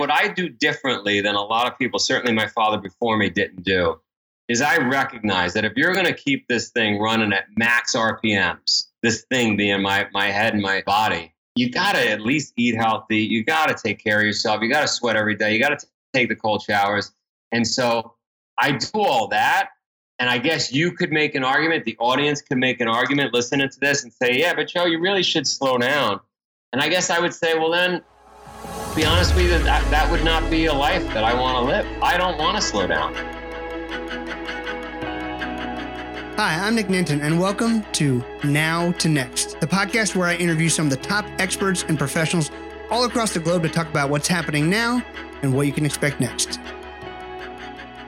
what I do differently than a lot of people, certainly my father before me didn't do, is I recognize that if you're going to keep this thing running at max RPMs, this thing being my, my head and my body, you got to at least eat healthy. You got to take care of yourself. You got to sweat every day. You got to take the cold showers. And so I do all that. And I guess you could make an argument, the audience could make an argument listening to this and say, yeah, but Joe, you really should slow down. And I guess I would say, well, then be honest with you, that, that would not be a life that I want to live. I don't want to slow down. Hi, I'm Nick Nanton, and welcome to Now to Next, the podcast where I interview some of the top experts and professionals all across the globe to talk about what's happening now and what you can expect next.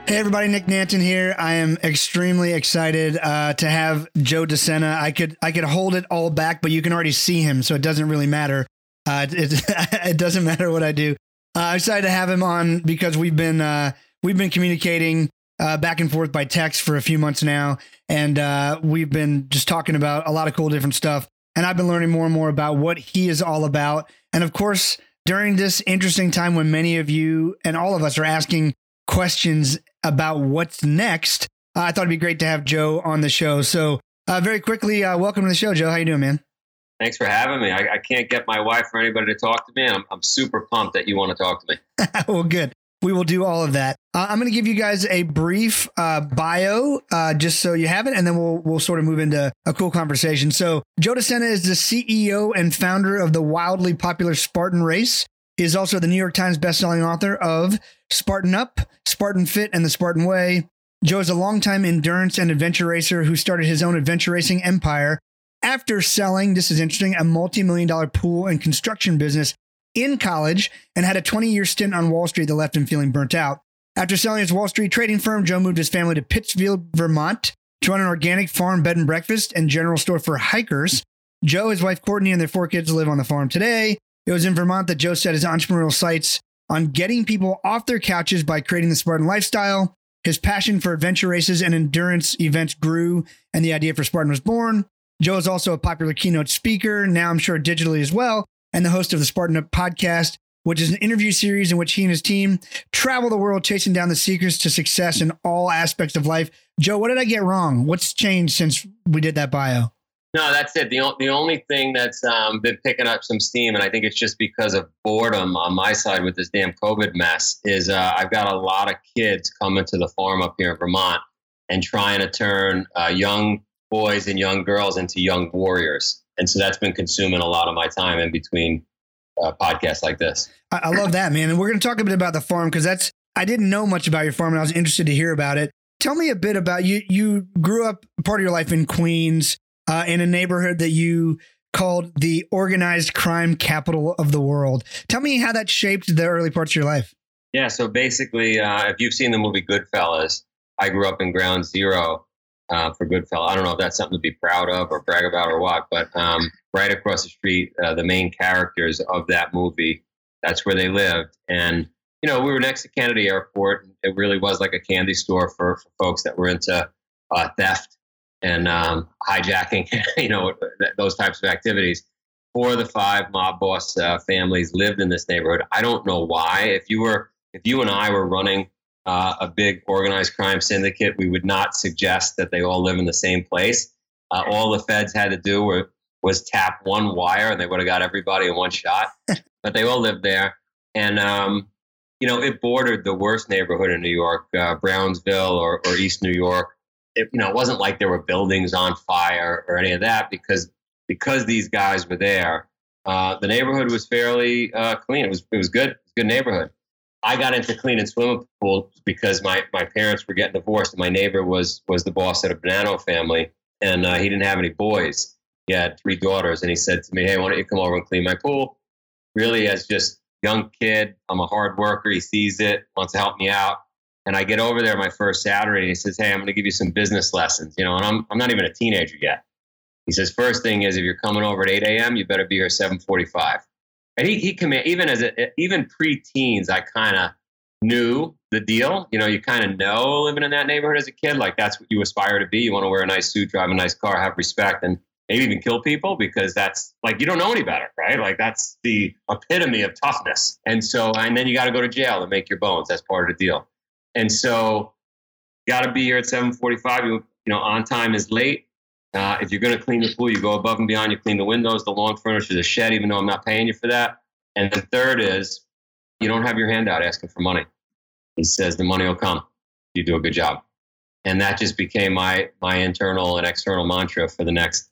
Hey everybody, Nick Nanton here. I am extremely excited uh, to have Joe DeSena. I could I could hold it all back, but you can already see him, so it doesn't really matter. Uh, it, it doesn't matter what I do. Uh, I'm excited to have him on because we've been uh, we've been communicating uh, back and forth by text for a few months now, and uh, we've been just talking about a lot of cool different stuff. And I've been learning more and more about what he is all about. And of course, during this interesting time when many of you and all of us are asking questions about what's next, uh, I thought it'd be great to have Joe on the show. So, very quickly, welcome to the show, Joe. How you doing, man? Thanks for having me. I, I, can't get my wife or anybody to talk to me. I'm, I'm super pumped that you want to talk to me. well, good. We will do all of that. Uh, I'm going to give you guys a brief uh, bio, uh, just so you have it, and then we'll we'll sort of move into a cool conversation. So, Joe DeSena is the CEO and founder of the wildly popular Spartan Race. He is also the New York Times bestselling author of Spartan Up, Spartan Fit, and the Spartan Way. Joe is a longtime endurance and adventure racer who started his own adventure racing empire after selling, this is interesting, a multi million dollar pool and construction business in college and had a 20 year stint on Wall Street that left him feeling burnt out. After selling his Wall Street trading firm, Joe moved his family to Pittsfield, Vermont to run an organic farm, bed and breakfast, and general store for hikers. Joe, his wife Courtney, and their four kids live on the farm today. It was in Vermont that Joe set his entrepreneurial sights on getting people off their couches by creating the Spartan lifestyle. His passion for adventure races and endurance events grew, and the idea for Spartan was born. Joe is also a popular keynote speaker, now I'm sure digitally as well, and the host of the Spartan Up podcast, which is an interview series in which he and his team travel the world chasing down the secrets to success in all aspects of life. Joe, what did I get wrong? What's changed since we did that bio? No, that's it. The, the only thing that's um, been picking up some steam, and I think it's just because of boredom on my side with this damn COVID mess, is uh, I've got a lot of kids coming to the farm up here in Vermont and trying to turn uh, young boys and young girls into young warriors. And so that's been consuming a lot of my time in between uh, podcasts like this. I, I love that, man. And we're going to talk a bit about the farm because that's, I didn't know much about your farm and I was interested to hear about it. Tell me a bit about you. You grew up part of your life in Queens, uh, in a neighborhood that you called the organized crime capital of the world. Tell me how that shaped the early parts of your life. Yeah. So basically, uh, if you've seen the movie Goodfellas, I grew up in Ground Zero, uh, for Goodfellas. I don't know if that's something to be proud of or brag about or what, but um, right across the street, uh, the main characters of that movie, that's where they lived. And, you know, we were next to Kennedy Airport. It really was like a candy store for, for folks that were into uh, theft and um, hijacking, you know, th- those types of activities. Four of the five mob boss uh, families lived in this neighborhood. I don't know why. If you were, if you and I were running uh, a big organized crime syndicate, we would not suggest that they all live in the same place. Uh, all the feds had to do were, was tap one wire, and they would have got everybody in one shot. but they all lived there, and um, you know it bordered the worst neighborhood in New York, uh, Brownsville or, or East New York. It, you know, it wasn't like there were buildings on fire or any of that because because these guys were there. Uh, the neighborhood was fairly uh, clean. It was it was good. It was good neighborhood. I got into cleaning swimming pools because my, my parents were getting divorced, and my neighbor was was the boss at a Bonanno family, and uh, he didn't have any boys. He had three daughters, and he said to me, "Hey, why don't you come over and clean my pool?" Really, as just young kid, I'm a hard worker. He sees it, wants to help me out, and I get over there my first Saturday, and he says, "Hey, I'm going to give you some business lessons." You know, and I'm I'm not even a teenager yet. He says, first thing is if you're coming over at 8 a.m., you better be here 7:45." And he he command even as a, even pre-teens, I kind of knew the deal. You know, you kind of know living in that neighborhood as a kid, like that's what you aspire to be. You want to wear a nice suit, drive a nice car, have respect. And maybe even kill people because that's like you don't know any better, right? Like that's the epitome of toughness. And so, and then you got to go to jail to make your bones. That's part of the deal. And so, got to be here at 7:45. You you know, on time is late. Uh, if you're going to clean the pool, you go above and beyond. You clean the windows, the lawn furniture, the shed, even though I'm not paying you for that. And the third is you don't have your hand out asking for money. He says the money will come. You do a good job. And that just became my my internal and external mantra for the next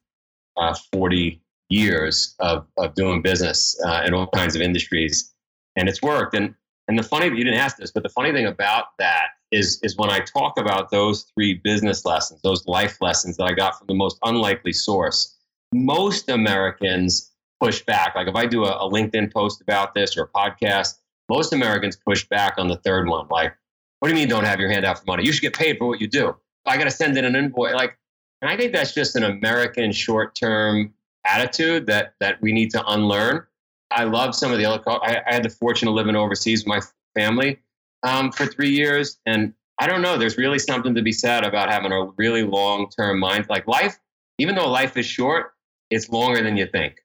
uh, 40 years of, of doing business uh, in all kinds of industries. And it's worked. And and the funny thing you didn't ask this, but the funny thing about that is is when I talk about those three business lessons, those life lessons that I got from the most unlikely source. Most Americans push back. Like if I do a, a LinkedIn post about this or a podcast, most Americans push back on the third one. Like, what do you mean don't have your hand out for money? You should get paid for what you do. I got to send in an invoice. Like, and I think that's just an American short-term attitude that that we need to unlearn. I love some of the other. I, I had the fortune of living overseas with my family um, for three years, and I don't know. There's really something to be said about having a really long-term mind. Like life, even though life is short, it's longer than you think,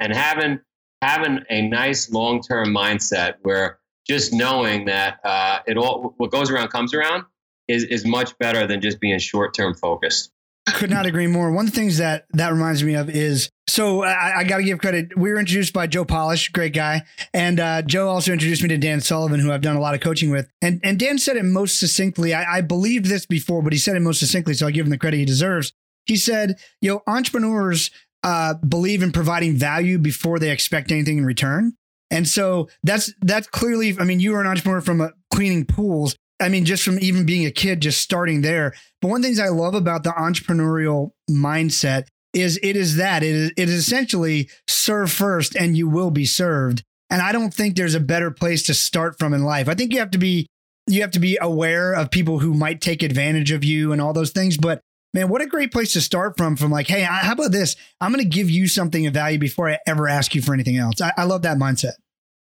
and having having a nice long-term mindset where just knowing that uh, it all what goes around comes around is is much better than just being short-term focused. Could not agree more. One of the things that that reminds me of is so I, I got to give credit. We were introduced by Joe Polish, great guy, and uh, Joe also introduced me to Dan Sullivan, who I've done a lot of coaching with. And and Dan said it most succinctly. I, I believed this before, but he said it most succinctly, so I'll give him the credit he deserves. He said, "You know, entrepreneurs uh, believe in providing value before they expect anything in return." And so that's that's clearly. I mean, you were an entrepreneur from uh, cleaning pools. I mean, just from even being a kid, just starting there. But one of the things I love about the entrepreneurial mindset is it is that it is, it is essentially serve first and you will be served. And I don't think there's a better place to start from in life. I think you have to be you have to be aware of people who might take advantage of you and all those things. But man, what a great place to start from. From like, hey, how about this? I'm going to give you something of value before I ever ask you for anything else. I, I love that mindset.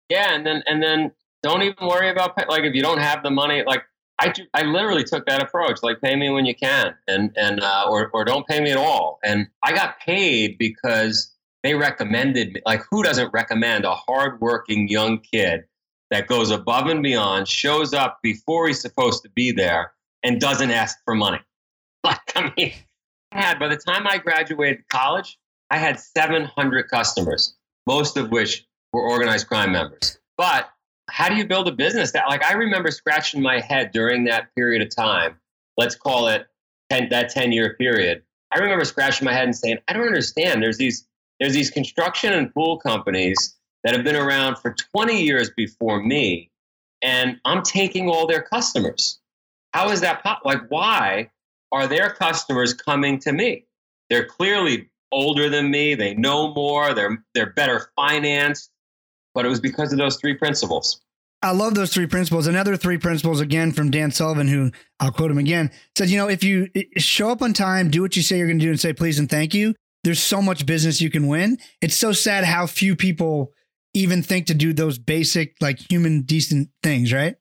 Yeah, and then and then don't even worry about like if you don't have the money. Like I, I literally took that approach, like pay me when you can, and and uh, or or don't pay me at all. And I got paid because they recommended me. Like who doesn't recommend a hardworking young kid that goes above and beyond, shows up before he's supposed to be there, and doesn't ask for money? Like I mean, I had by the time I graduated college, I had 700 customers, most of which were organized crime members. But how do you build a business that like i remember scratching my head during that period of time let's call it 10, that 10 year period. I remember scratching my head and saying i don't understand. There's these there's these construction and pool companies that have been around for 20 years before me and i'm taking all their customers. How is that pop like why are their customers coming to me? They're clearly older than me. They know more. They're they're better financed but it was because of those three principles. I love those three principles. Another three principles again from Dan Sullivan, who I'll quote him again, said, you know, if you show up on time, do what you say you're going to do and say please and thank you, there's so much business you can win. It's so sad how few people even think to do those basic, like human decent things, right?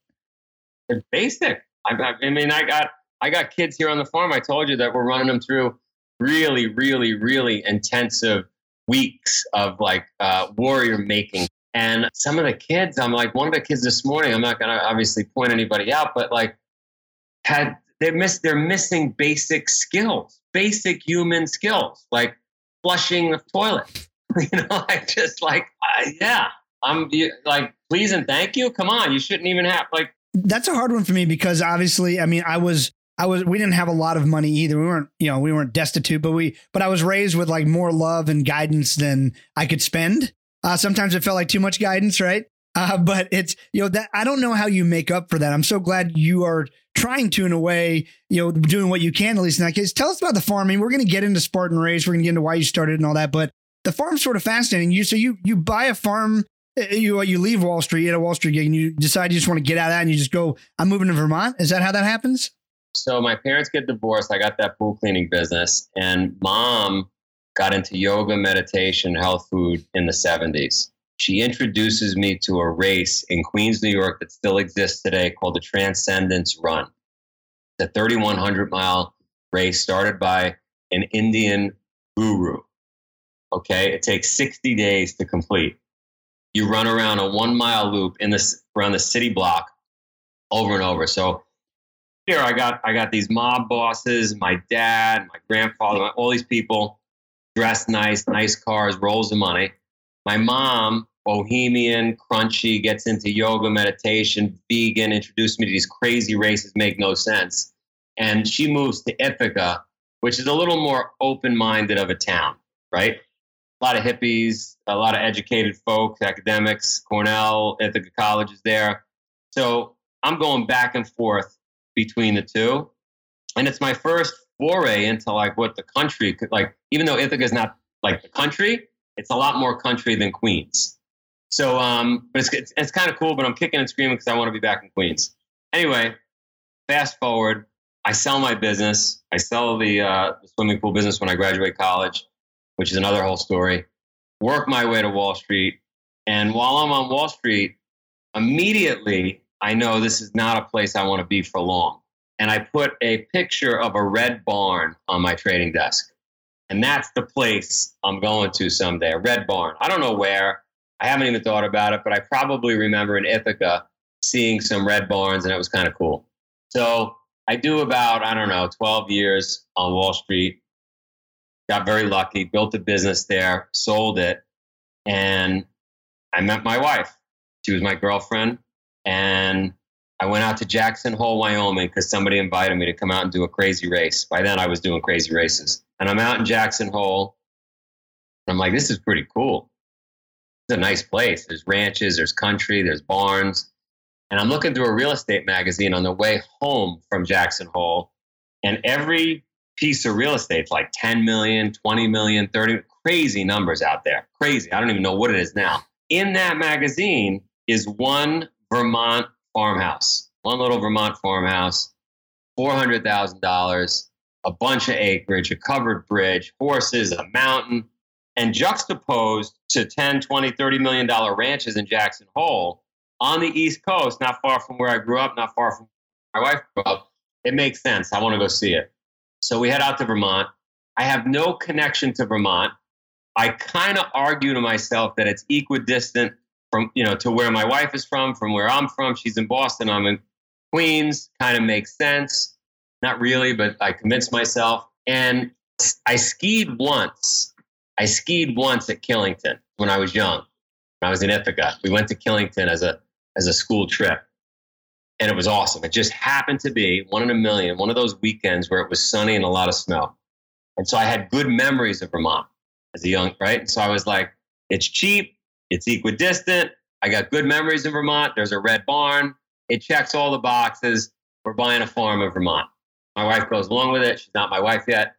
They're basic. I, I mean, I got I got kids here on the farm. I told you that we're running them through really, really, really intensive weeks of like uh, warrior making and some of the kids, I'm like, one of the kids this morning, I'm not going to obviously point anybody out, but like, had they missed, they're missing basic skills, basic human skills, like flushing the toilet. you know, like just like, uh, yeah, I'm like, please and thank you. Come on, you shouldn't even have like. That's a hard one for me because obviously, I mean, I was I was we didn't have a lot of money either. We weren't, you know, we weren't destitute, but we but I was raised with like more love and guidance than I could spend. Uh, sometimes it felt like too much guidance, right? Uh, but it's you know that I don't know how you make up for that. I'm so glad you are trying to, in a way, you know, doing what you can at least in that case. Tell us about the farm. I mean, we're going to get into Spartan Race. We're going to get into why you started and all that, but the farm's sort of fascinating. You so you you buy a farm. Eh, you you leave Wall Street you at a Wall Street gig and you decide you just want to get out of that and you just go. I'm moving to Vermont. Is that how that happens? So my parents get divorced. I got that pool cleaning business, and mom got into yoga, meditation, health food in the 70s she introduces me to a race in Queens, New York that still exists today called the Transcendence Run. The 3,100 mile race started by an Indian guru Okay. It takes 60 days to complete. You run around a one mile loop in this around the city block over and over. So here I got I got these mob bosses, my dad, my grandfather, all these people dressed nice, nice cars, rolls of money. My mom, bohemian, crunchy, gets into yoga, meditation, vegan, introduced me to these crazy races, make no sense. And she moves to Ithaca, which is a little more open-minded of a town, right? A lot of hippies, a lot of educated folks, academics, Cornell, Ithaca College is there. So I'm going back and forth between the two. And it's my first foray into like what the country could like, even though Ithaca is not like the country, it's a lot more country than Queens. So, um, but it's, it's, it's kind of cool, but I'm kicking and screaming because I want to be back in Queens. Anyway, fast forward, I sell my business. I sell the, uh, the swimming pool business when I graduate college, which is another whole story. Work my way to Wall Street. And while I'm on Wall Street, immediately I know this is not a place I want to be for long. And I put a picture of a red barn on my trading desk. And that's the place I'm going to someday, a red barn. I don't know where. I haven't even thought about it, but I probably remember in Ithaca seeing some red barns and it was kind of cool. So I do about, I don't know, 12 years on Wall Street. Got very lucky, built a business there, sold it, and I met my wife. She was my girlfriend. And I went out to Jackson Hole, Wyoming, because somebody invited me to come out and do a crazy race. By then, I was doing crazy races. And I'm out in Jackson Hole. And I'm like, this is pretty cool. It's a nice place. There's ranches, there's country, there's barns. And I'm looking through a real estate magazine on the way home from Jackson Hole. And every piece of real estate estate's like 10 million, 20 million, 30 crazy numbers out there. Crazy. I don't even know what it is now. In that magazine is one Vermont farmhouse, one little Vermont farmhouse, $400,000, a bunch of acreage, a covered bridge, horses, a mountain, and juxtaposed to 10, 20, 30 million dollar ranches in Jackson Hole on the East Coast, not far from where I grew up, not far from my wife grew up. It makes sense. I want to go see it. So we head out to Vermont. I have no connection to Vermont. I kind of argue to myself that it's equidistant from you know to where my wife is from, from where I'm from. She's in Boston. I'm in Queens. Kind of makes sense. Not really, but I convinced myself. And I skied once. I skied once at Killington when I was young. When I was in Ithaca, we went to Killington as a as a school trip, and it was awesome. It just happened to be one in a million, one of those weekends where it was sunny and a lot of snow. And so I had good memories of Vermont as a young, right? And so I was like, it's cheap. It's equidistant. I got good memories in Vermont. There's a red barn. It checks all the boxes. We're buying a farm in Vermont. My wife goes along with it. She's not my wife yet.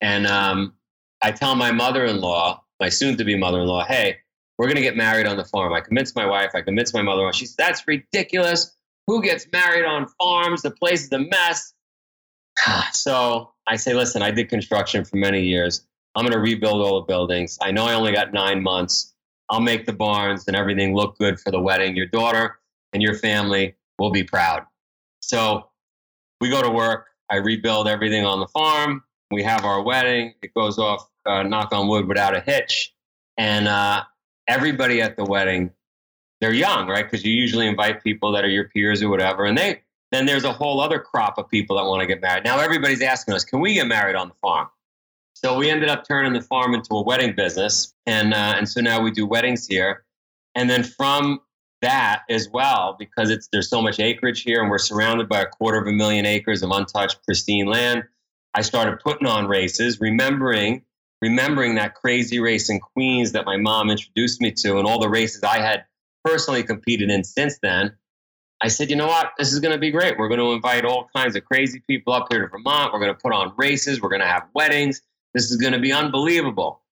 And um, I tell my mother in law, my soon to be mother in law, hey, we're going to get married on the farm. I convinced my wife. I convinced my mother in law. She said, that's ridiculous. Who gets married on farms? The place is a mess. so I say, listen, I did construction for many years. I'm going to rebuild all the buildings. I know I only got nine months. I'll make the barns and everything look good for the wedding. Your daughter and your family will be proud. So we go to work. I rebuild everything on the farm. We have our wedding. It goes off, uh, knock on wood, without a hitch. And uh, everybody at the wedding, they're young, right? Because you usually invite people that are your peers or whatever. And they then there's a whole other crop of people that want to get married. Now everybody's asking us, can we get married on the farm? So we ended up turning the farm into a wedding business, and uh, and so now we do weddings here. And then from that as well, because it's there's so much acreage here, and we're surrounded by a quarter of a million acres of untouched, pristine land. I started putting on races, remembering remembering that crazy race in Queens that my mom introduced me to, and all the races I had personally competed in since then. I said, you know what? This is going to be great. We're going to invite all kinds of crazy people up here to Vermont. We're going to put on races. We're going to have weddings. This is going to be unbelievable.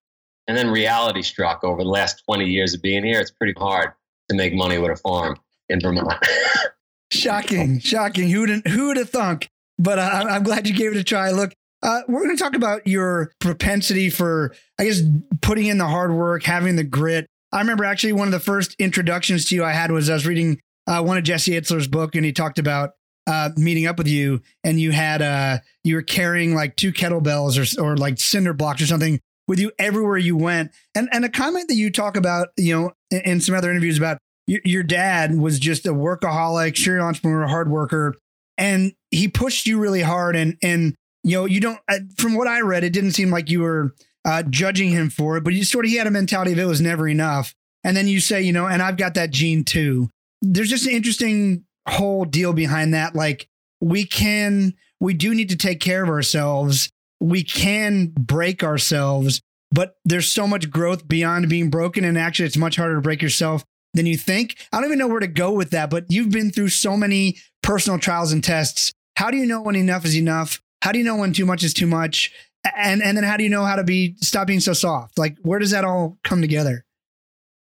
And then reality struck over the last 20 years of being here. It's pretty hard to make money with a farm in Vermont. shocking, shocking. Who would who would have thunk? But uh, I'm glad you gave it a try. Look, uh, we're going to talk about your propensity for, I guess, putting in the hard work, having the grit. I remember actually one of the first introductions to you I had was I was reading uh, one of Jesse Itzler's book, and he talked about uh, meeting up with you, and you had uh, you were carrying like two kettlebells or or like cinder blocks or something with you everywhere you went. And and a comment that you talk about, you know, in, in some other interviews about your, your dad was just a workaholic, serial entrepreneur, hard worker, and he pushed you really hard. And and you know, you don't. uh, From what I read, it didn't seem like you were uh, judging him for it, but you sort of he had a mentality of it was never enough. And then you say, you know, and I've got that gene too. There's just an interesting whole deal behind that. Like we can, we do need to take care of ourselves. We can break ourselves, but there's so much growth beyond being broken. And actually, it's much harder to break yourself than you think. I don't even know where to go with that, but you've been through so many personal trials and tests. How do you know when enough is enough? How do you know when too much is too much? And and then how do you know how to be stop being so soft? Like where does that all come together?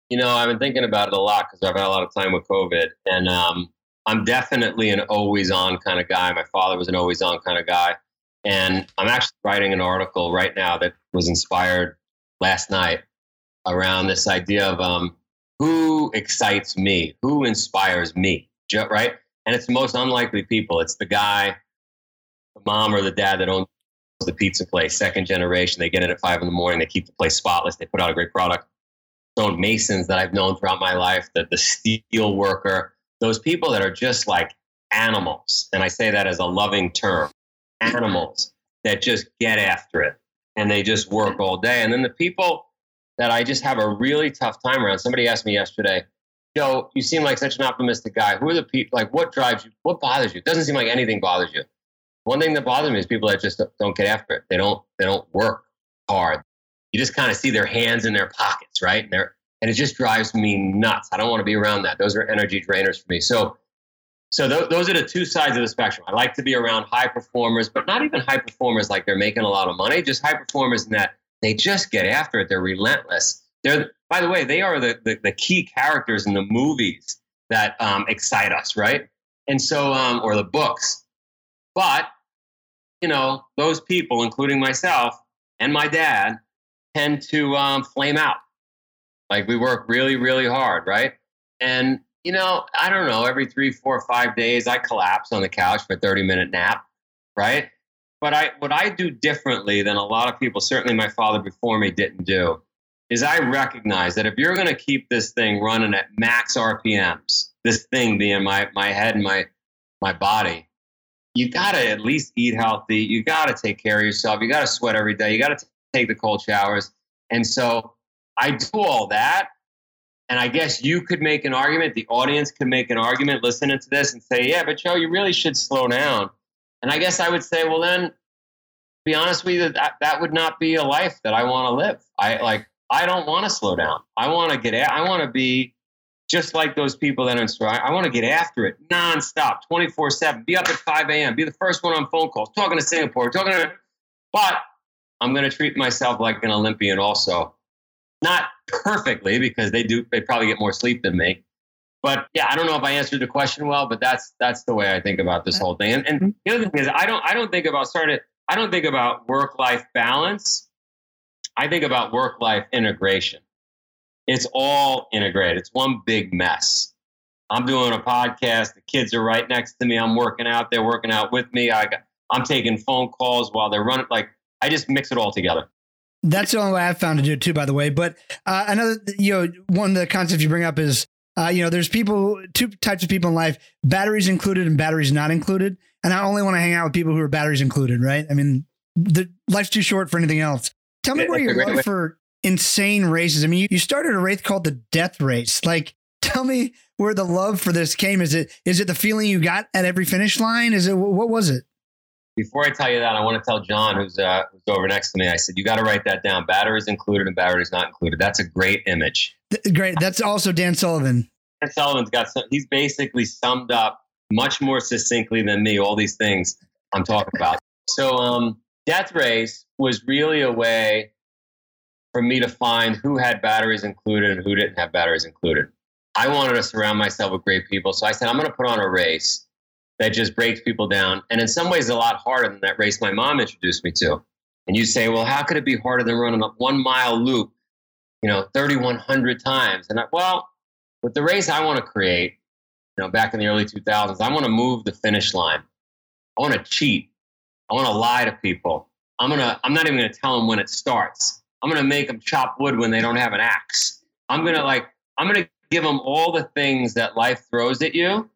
You know, I've been thinking about it a lot because I've had a lot of time with COVID, and um, I'm definitely an always on kind of guy. My father was an always on kind of guy. And I'm actually writing an article right now that was inspired last night around this idea of um, who excites me, who inspires me, right? And it's the most unlikely people. It's the guy, the mom or the dad that owns the pizza place, second generation. They get in at five in the morning. They keep the place spotless. They put out a great product. Stone masons that I've known throughout my life, the, the steel worker, those people that are just like animals. And I say that as a loving term animals that just get after it and they just work all day. And then the people that I just have a really tough time around. Somebody asked me yesterday, Joe, you seem like such an optimistic guy. Who are the people, like, what drives you? What bothers you? It doesn't seem like anything bothers you. One thing that bothers me is people that just don't get after it. They don't, they don't work hard. You just kind of see their hands in their pockets, right? And they're, and it just drives me nuts. I don't want to be around that. Those are energy drainers for me. So, so th- those are the two sides of the spectrum. I like to be around high performers, but not even high performers like they're making a lot of money. Just high performers in that they just get after it. They're relentless. They're, by the way, they are the the, the key characters in the movies that um, excite us, right? And so, um, or the books. But you know, those people, including myself and my dad, tend to um, flame out. Like we work really, really hard, right? And you know, I don't know, every three, four, five days, I collapse on the couch for a 30 minute nap, right? But I, what I do differently than a lot of people, certainly my father before me didn't do, is I recognize that if you're going to keep this thing running at max RPMs, this thing being my, my head and my, my body, you got to at least eat healthy. You got to take care of yourself. You got to sweat every day. You got to take the cold showers. And so I do all that. And I guess you could make an argument, the audience could make an argument listening to this and say, yeah, but Joe, you really should slow down. And I guess I would say, well, then, be honest with you, that, that would not be a life that I want to live. I like, I don't want to slow down. I want to get, I want to be just like those people that are. I, I want to get after it nonstop, 24 7, be up at 5 a.m., be the first one on phone calls, talking to Singapore, talking to, but I'm going to treat myself like an Olympian also not perfectly because they do they probably get more sleep than me. But yeah i don't know if i answered the question well but that's that's the way i think about this whole thing. And, and mm-hmm. the other thing is i don't i don't think about starting i don't think about work life balance. I think about work life integration. It's all integrated. It's one big mess. I'm doing a podcast. The kids are right next to me. I'm working out. They're working out with me. I got, i'm taking phone calls while they're running. Like i just mix it all together That's the only way I've found to do it too, by the way. But uh, another, you know, one of the concepts you bring up is, uh, you know, there's people, two types of people in life, batteries included and batteries not included. And I only want to hang out with people who are batteries included, right? I mean, the life's too short for anything else. Tell me Yeah, where your love way- for insane races. I mean, you, you started a race called the Death Race. Like, tell me where the love for this came. Is it is it the feeling you got at every finish line? Is it what was it? Before I tell you that, I want to tell John, who's uh, who's over next to me. I said you got to write that down. Batteries included and batteries not included. That's a great image. Th- Great. That's also Dan Sullivan. Dan Sullivan's got some. He's basically summed up much more succinctly than me all these things I'm talking about. So, um, Death Race was really a way for me to find who had batteries included and who didn't have batteries included. I wanted to surround myself with great people, so I said I'm going to put on a race that just breaks people down. And in some ways, a lot harder than that race my mom introduced me to. And you say, well, how could it be harder than running a one mile loop, you know, 3,100 times? And I, well, with the race I want to create, you know, back in the early 2000s, I want to move the finish line. I want to cheat. I want to lie to people. I'm gonna. I'm not even gonna tell them when it starts. I'm going to make them chop wood when they don't have an axe. I'm going to like, I'm going to give them all the things that life throws at you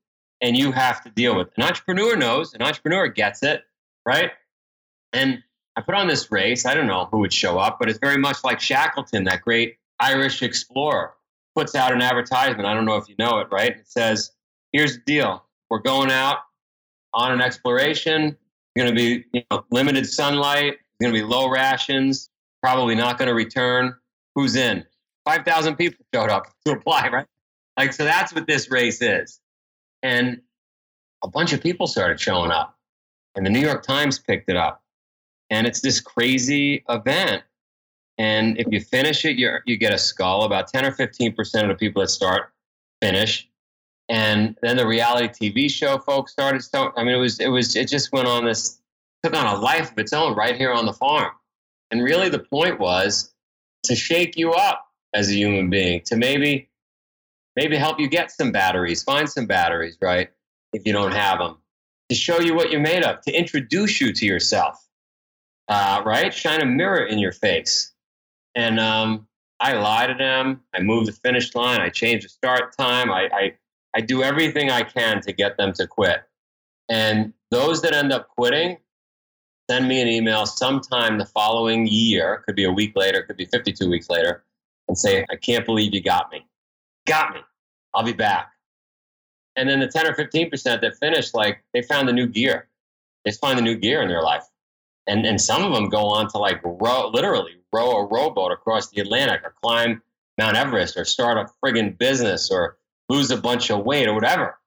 and you have to deal with. It. An entrepreneur knows, an entrepreneur gets it, right? And I put on this race. I don't know who would show up, but it's very much like Shackleton, that great Irish explorer, puts out an advertisement. I don't know if you know it, right? It says, here's the deal. We're going out on an exploration. Going to be you know, limited sunlight. Going to be low rations. Probably not going to return. Who's in? Five thousand people showed up to apply, right? Like so. That's what this race is, and a bunch of people started showing up, and the New York Times picked it up, and it's this crazy event. And if you finish it, you you get a skull. About ten or fifteen percent of the people that start finish and then the reality TV show folks started. So, I mean, it was it was it just went on this took on a life of its own right here on the farm. And really, the point was to shake you up as a human being, to maybe maybe help you get some batteries, find some batteries, right? If you don't have them, to show you what you're made of, to introduce you to yourself, uh, right? Shine a mirror in your face. And um, I lie to them. I move the finish line. I change the start time. I, I I do everything I can to get them to quit. And those that end up quitting, send me an email sometime the following year, could be a week later, could be 52 weeks later, and say, I can't believe you got me. Got me. I'll be back. And then the 10 or 15% that finish, like they found the new gear. They find the new gear in their life. And, and some of them go on to like row, literally row a rowboat across the Atlantic or climb Mount Everest or start a friggin' business or lose a bunch of weight or whatever.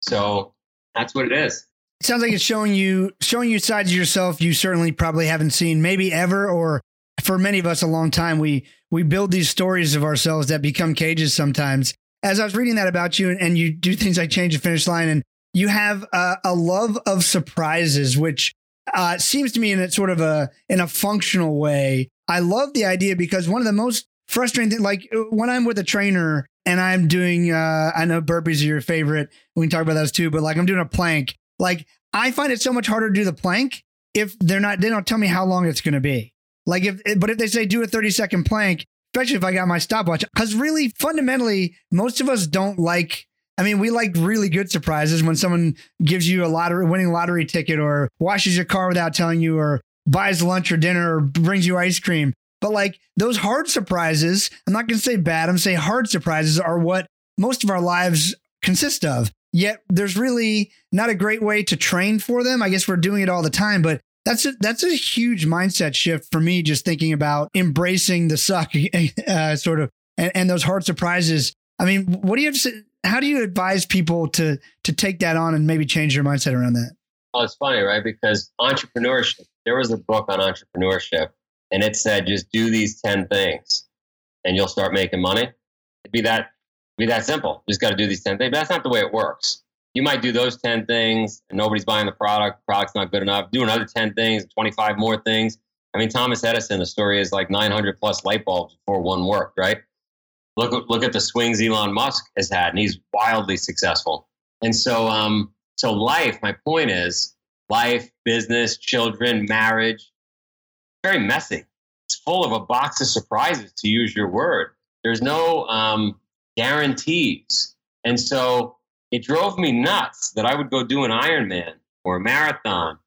So that's what it is. It sounds like it's showing you showing you sides of yourself you certainly probably haven't seen maybe ever or for many of us a long time we we build these stories of ourselves that become cages sometimes. As I was reading that about you and, and you do things like change the finish line and you have a, a love of surprises which uh, seems to me in a sort of a in a functional way. I love the idea because one of the most frustrating things like when I'm with a trainer and I'm doing uh I know burpees are your favorite. We can talk about those too, but like I'm doing a plank. Like I find it so much harder to do the plank if they're not they don't tell me how long it's going to be. Like if but if they say do a 30 second plank, especially if I got my stopwatch cuz really fundamentally most of us don't like I mean, we like really good surprises when someone gives you a lottery winning lottery ticket or washes your car without telling you or buys lunch or dinner or brings you ice cream. But like those hard surprises, I'm not going to say bad, I'm going to say hard surprises are what most of our lives consist of. Yet there's really not a great way to train for them. I guess we're doing it all the time, but that's a, that's a huge mindset shift for me. Just thinking about embracing the suck, uh, sort of, and, and those hard surprises. I mean, what do you have to say? How do you advise people to to take that on and maybe change their mindset around that? Well, it's funny, right? Because entrepreneurship. There was a book on entrepreneurship and it said just do these 10 things and you'll start making money it'd be that be that simple just got to do these 10 things but that's not the way it works you might do those 10 things and nobody's buying the product product's not good enough do another 10 things 25 more things i mean thomas edison the story is like 900 plus light bulbs before one worked right look look at the swings elon musk has had and he's wildly successful and so um so life my point is life business children marriage very messy. It's full of a box of surprises, to use your word. There's no um, guarantees. And so it drove me nuts that I would go do an Ironman or a marathon,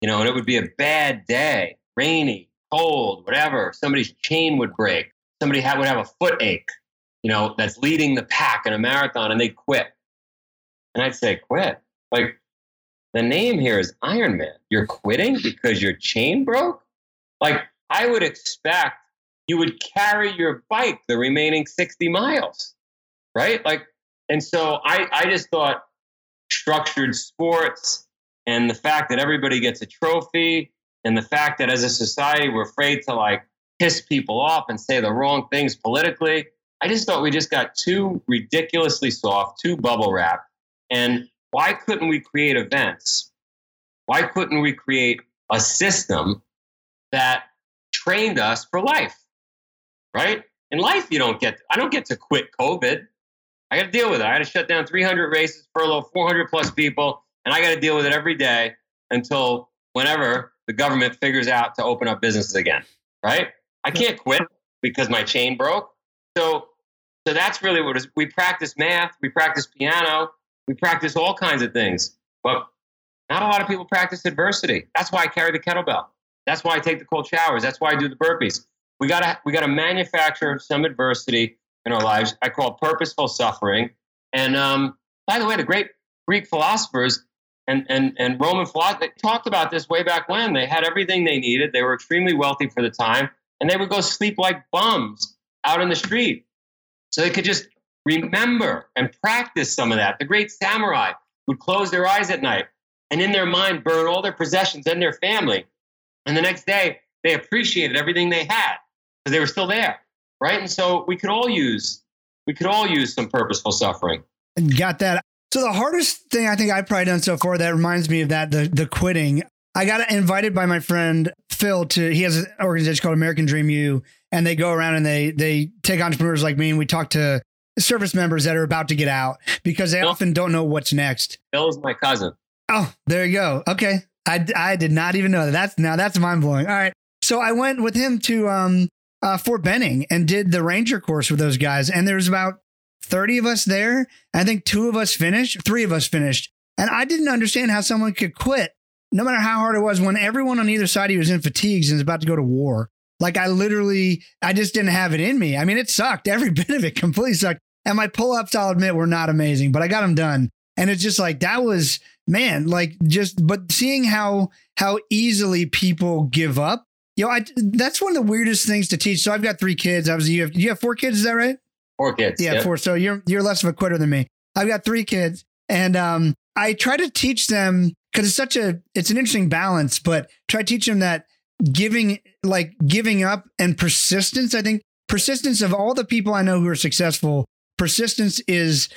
you know, and it would be a bad day, rainy, cold, whatever. Somebody's chain would break. Somebody would have a foot ache, you know, that's leading the pack in a marathon and they quit. And I'd say, quit. Like, the name here is Ironman. You're quitting because your chain broke? Like I would expect you would carry your bike the remaining 60 miles, right? Like, and so I, I just thought structured sports and the fact that everybody gets a trophy and the fact that as a society we're afraid to like piss people off and say the wrong things politically. I just thought we just got too ridiculously soft, too bubble wrap. And why couldn't we create events? Why couldn't we create a system that trained us for life, right? In life, you don't get, I don't get to quit COVID. I got to deal with it. I got to shut down 300 races, furlough 400 plus people, and I got to deal with it every day until whenever the government figures out to open up businesses again, right? I I can't quit because my chain broke. So, so that's really what it is. We practice math, we practice piano, we practice all kinds of things, but not a lot of people practice adversity. That's why I carry the kettlebell. That's why I take the cold showers. That's why I do the burpees. We gotta we gotta manufacture some adversity in our lives. I call purposeful suffering. And um, by the way, the great Greek philosophers and, and, and Roman philosophers talked about this way back when. They had everything they needed. They were extremely wealthy for the time, and they would go sleep like bums out in the street. So they could just remember and practice some of that. The great samurai would close their eyes at night and in their mind burn all their possessions and their family. And the next day, they appreciated everything they had because they were still there, right? And so we could all use we could all use some purposeful suffering. Got that. So the hardest thing I think I've probably done so far that reminds me of that the the quitting. I got invited by my friend Phil to he has an organization called American Dream U, and they go around and they they take entrepreneurs like me and we talk to service members that are about to get out because they Phil, often don't know what's next. Phil's my cousin. Oh, there you go. Okay. I, I did not even know that. That's now that's mind blowing. All right. So I went with him to um uh, Fort Benning and did the ranger course with those guys. And there's about 30 of us there. I think two of us finished, three of us finished. And I didn't understand how someone could quit, no matter how hard it was, when everyone on either side he was in fatigues and was about to go to war. Like I literally, I just didn't have it in me. I mean, it sucked. Every bit of it completely sucked. And my pull ups, I'll admit, were not amazing, but I got them done. And it's just like that was man, like just but seeing how how easily people give up you know, I that's one of the weirdest things to teach. So I've got three kids. I was you have you have four kids, is that right? Four kids. Yeah, yep. four. So you're you're less of a quitter than me. I've got three kids, and um, I try to teach them because it's such a it's an interesting balance. But try to teach them that giving like giving up and persistence. I think persistence of all the people I know who are successful. Persistence is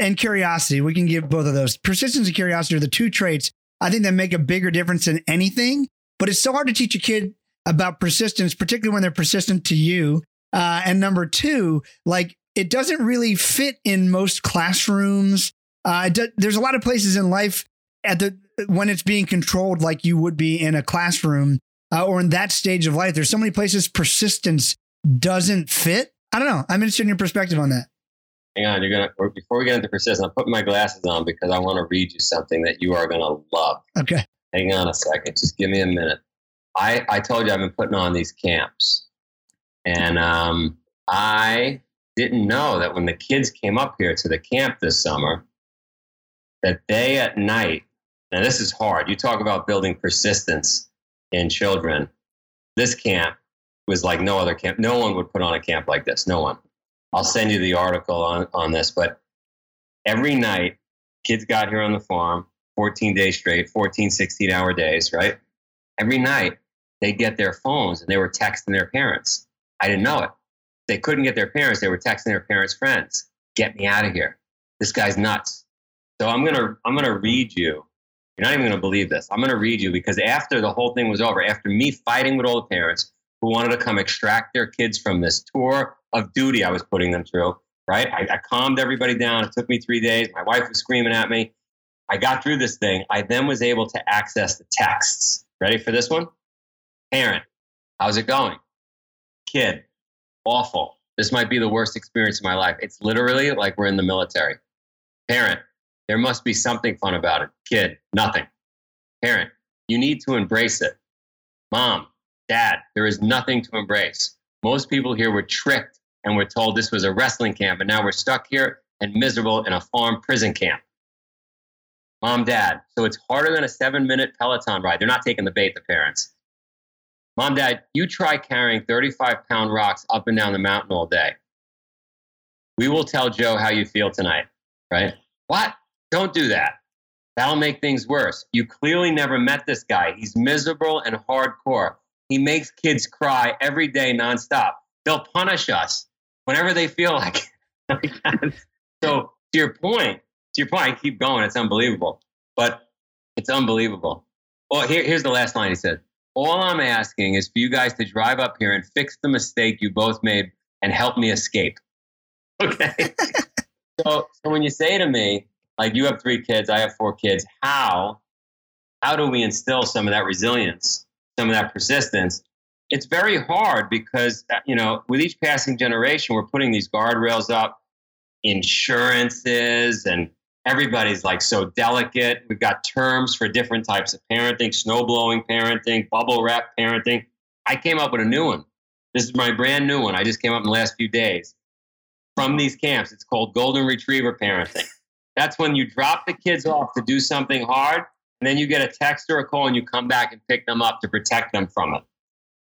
and curiosity. We can give both of those. Persistence and curiosity are the two traits I think that make a bigger difference than anything. But it's so hard to teach a kid about persistence, particularly when they're persistent to you. Uh, and number two, like it doesn't really fit in most classrooms. Uh, do, there's a lot of places in life at the when it's being controlled like you would be in a classroom uh, or in that stage of life. There's so many places persistence doesn't fit. I don't know. I'm interested in your perspective on that. Hang on, you're gonna before we get into persistence, I'm putting my glasses on because I want to read you something that you are gonna love. Okay. Hang on a second. Just give me a minute. I, I told you I've been putting on these camps. And um, I didn't know that when the kids came up here to the camp this summer, that they at night, now this is hard. You talk about building persistence in children. This camp was like no other camp. No one would put on a camp like this. No one. I'll send you the article on, on this. But every night, kids got here on the farm, 14 days straight, 14, 16 hour days, right? Every night, they get their phones and they were texting their parents. I didn't know it. They couldn't get their parents. They were texting their parents' friends. Get me out of here. This guy's nuts. So I'm gonna I'm gonna read you. You're not even gonna believe this. I'm gonna read you because after the whole thing was over, after me fighting with all the parents who wanted to come extract their kids from this tour of duty I was putting them through, right? I, I calmed everybody down. It took me three days. My wife was screaming at me. I got through this thing. I then was able to access the texts. Ready for this one? Parent, how's it going? Kid, awful. This might be the worst experience of my life. It's literally like we're in the military. Parent, there must be something fun about it. Kid, nothing. Parent, you need to embrace it. Mom, dad, there is nothing to embrace. Most people here were tricked and were told this was a wrestling camp, and now we're stuck here and miserable in a farm prison camp. Mom, dad, so it's harder than a seven minute Peloton ride. They're not taking the bait, the parents. Mom, Dad, you try carrying 35 pound rocks up and down the mountain all day. We will tell Joe how you feel tonight, right? What? Don't do that. That'll make things worse. You clearly never met this guy. He's miserable and hardcore. He makes kids cry every day nonstop. They'll punish us whenever they feel like it. so, to your point, your point, I keep going. It's unbelievable, but it's unbelievable. Well, here, here's the last line he said all I'm asking is for you guys to drive up here and fix the mistake you both made and help me escape. Okay. so, so when you say to me, like you have three kids, I have four kids, how, how do we instill some of that resilience, some of that persistence? it's very hard because uh, you know with each passing generation we're putting these guardrails up insurances and everybody's like so delicate. We've got terms for different types of parenting snowblowing parenting bubble wrap parenting. I came up with a new one. This is my brand new one. I just came up in the last few days. From these camps it's called golden retriever parenting. That's when you drop the kids off to do something hard and then you get a text or a call and you come back and pick them up to protect them from it.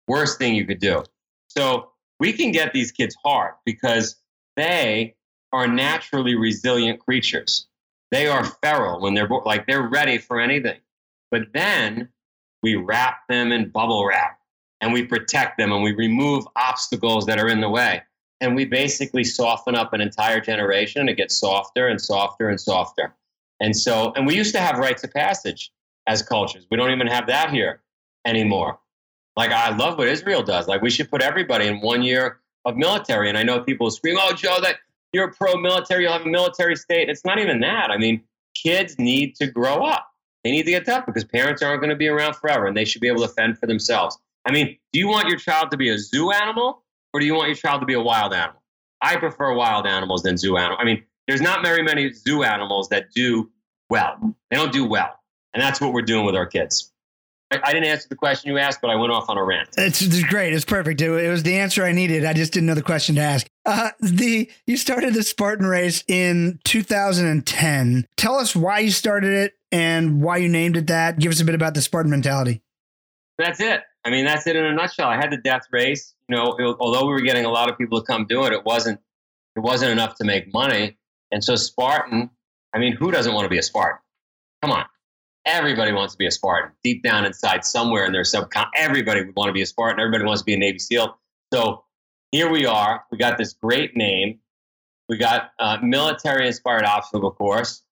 Worst thing you could do. So we can get these kids hard because they are naturally resilient creatures. They are feral when they're like they're ready for anything. But then we wrap them in bubble wrap and we protect them and we remove obstacles that are in the way. And we basically soften up an entire generation. It gets softer and softer and softer. And so, and we used to have rites of passage as cultures. We don't even have that here anymore. Like I love what Israel does. Like we should put everybody in one year of military. And I know people scream, "Oh, Joe, that you're pro-military. You'll have a military state." It's not even that. I mean, kids need to grow up. They need to get tough because parents aren't going to be around forever, and they should be able to fend for themselves. I mean, do you want your child to be a zoo animal, or do you want your child to be a wild animal? I prefer wild animals than zoo animals. I mean, there's not very many zoo animals that do well. They don't do well, and that's what we're doing with our kids. I didn't answer the question you asked, but I went off on a rant. It's, it's great. It's perfect. It, it, was the answer I needed. I just didn't know the question to ask. Uh, the you started the Spartan race in 2010. Tell us why you started it and why you named it that. Give us a bit about the Spartan mentality. That's it. I mean, that's it in a nutshell. I had the death race. You know, it, although we were getting a lot of people to come do it, it wasn't it wasn't enough to make money. And so Spartan. I mean, who doesn't want to be a Spartan? Come on everybody wants to be a Spartan. Deep down inside, somewhere in their subcon, everybody would want to be a Spartan. Everybody wants to be a Navy SEAL. So here we are. We got this great name. We got a military-inspired obstacle course.